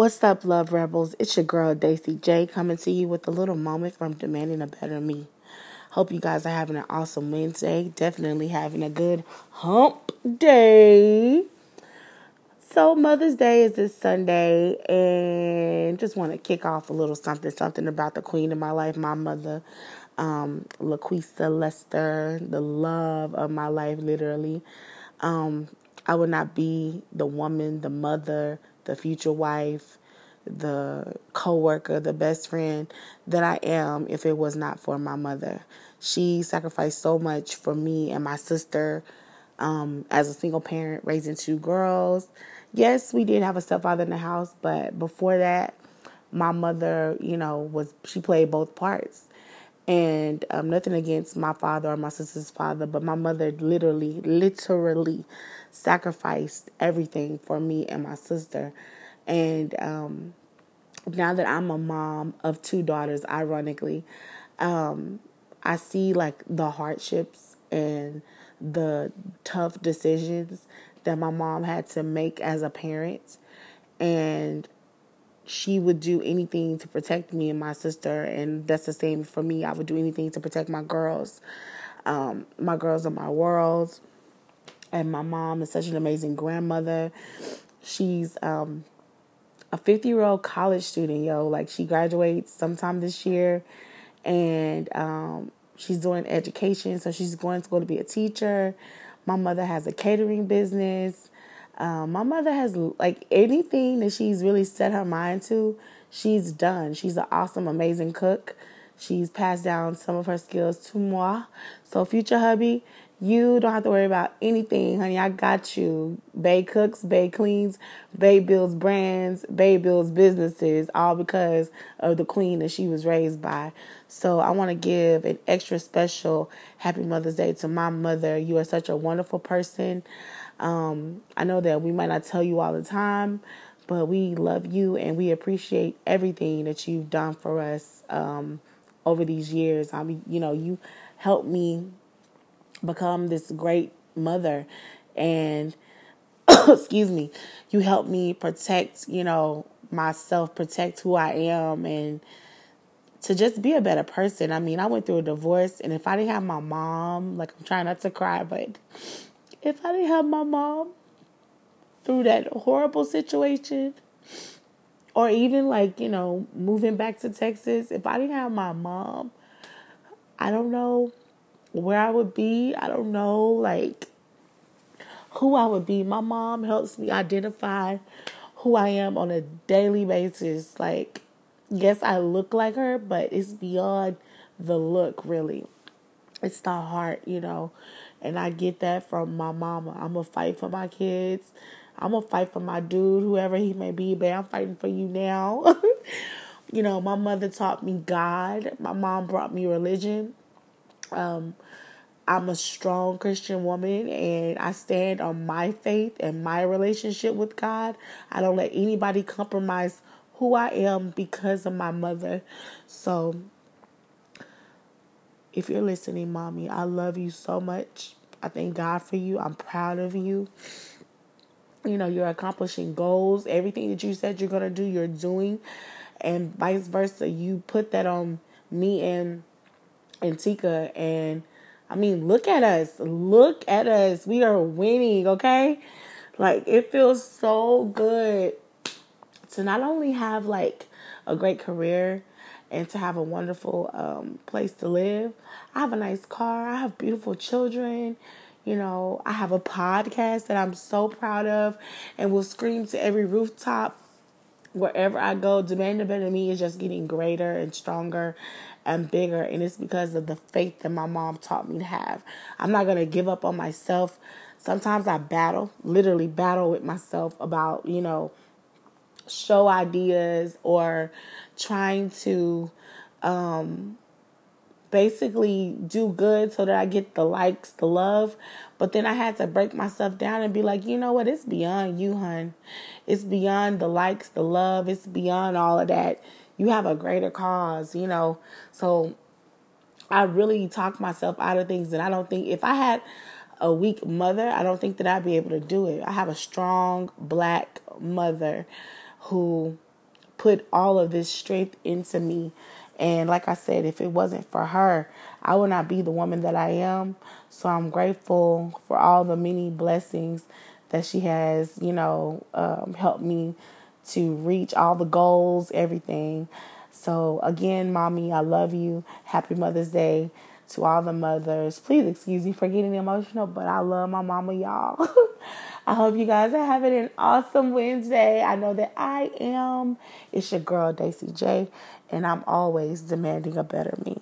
What's up, love rebels? It's your girl Daisy J coming to you with a little moment from demanding a better me. Hope you guys are having an awesome Wednesday. Definitely having a good hump day. So Mother's Day is this Sunday, and just want to kick off a little something, something about the queen of my life, my mother, um, LaQuisa Lester, the love of my life, literally. Um, I would not be the woman, the mother, the future wife, the co-worker, the best friend that I am if it was not for my mother. She sacrificed so much for me and my sister um, as a single parent raising two girls. Yes, we did have a stepfather in the house, but before that, my mother, you know, was she played both parts. And um, nothing against my father or my sister's father, but my mother literally, literally sacrificed everything for me and my sister. And um, now that I'm a mom of two daughters, ironically, um, I see like the hardships and the tough decisions that my mom had to make as a parent. And she would do anything to protect me and my sister. And that's the same for me. I would do anything to protect my girls. Um, my girls are my world. And my mom is such an amazing grandmother. She's um, a 50 year old college student, yo. Like she graduates sometime this year and um, she's doing education. So she's going to go to be a teacher. My mother has a catering business. Um, my mother has like anything that she's really set her mind to, she's done. She's an awesome, amazing cook. She's passed down some of her skills to moi. So, future hubby, you don't have to worry about anything, honey. I got you. Bay cooks, Bay cleans, Bay builds brands, Bay builds businesses, all because of the queen that she was raised by. So I want to give an extra special Happy Mother's Day to my mother. You are such a wonderful person. Um, I know that we might not tell you all the time, but we love you and we appreciate everything that you've done for us um, over these years. I mean, you know, you helped me become this great mother and excuse me you helped me protect you know myself protect who i am and to just be a better person i mean i went through a divorce and if i didn't have my mom like i'm trying not to cry but if i didn't have my mom through that horrible situation or even like you know moving back to texas if i didn't have my mom i don't know where I would be. I don't know, like who I would be. My mom helps me identify who I am on a daily basis. Like, yes, I look like her, but it's beyond the look, really. It's the heart, you know. And I get that from my mama. I'm going to fight for my kids. I'm going to fight for my dude, whoever he may be, but I'm fighting for you now. you know, my mother taught me God. My mom brought me religion. Um, I'm a strong Christian woman and I stand on my faith and my relationship with God. I don't let anybody compromise who I am because of my mother. So, if you're listening, mommy, I love you so much. I thank God for you. I'm proud of you. You know, you're accomplishing goals. Everything that you said you're going to do, you're doing. And vice versa. You put that on me and and Tika and I mean, look at us. Look at us. We are winning, okay? Like it feels so good to not only have like a great career and to have a wonderful um, place to live. I have a nice car. I have beautiful children. You know, I have a podcast that I'm so proud of and will scream to every rooftop wherever I go. Demand Better Me is just getting greater and stronger and bigger. And it's because of the faith that my mom taught me to have. I'm not going to give up on myself. Sometimes I battle, literally battle with myself about, you know, show ideas or trying to um, basically do good so that I get the likes, the love. But then I had to break myself down and be like, you know what? It's beyond you, hun. It's beyond the likes, the love. It's beyond all of that you have a greater cause, you know. So I really talk myself out of things, and I don't think if I had a weak mother, I don't think that I'd be able to do it. I have a strong black mother who put all of this strength into me. And like I said, if it wasn't for her, I would not be the woman that I am. So I'm grateful for all the many blessings that she has, you know, um, helped me to reach all the goals, everything. So again, mommy, I love you. Happy Mother's Day to all the mothers. Please excuse me for getting emotional, but I love my mama, y'all. I hope you guys are having an awesome Wednesday. I know that I am. It's your girl, Daisy J, and I'm always demanding a better me.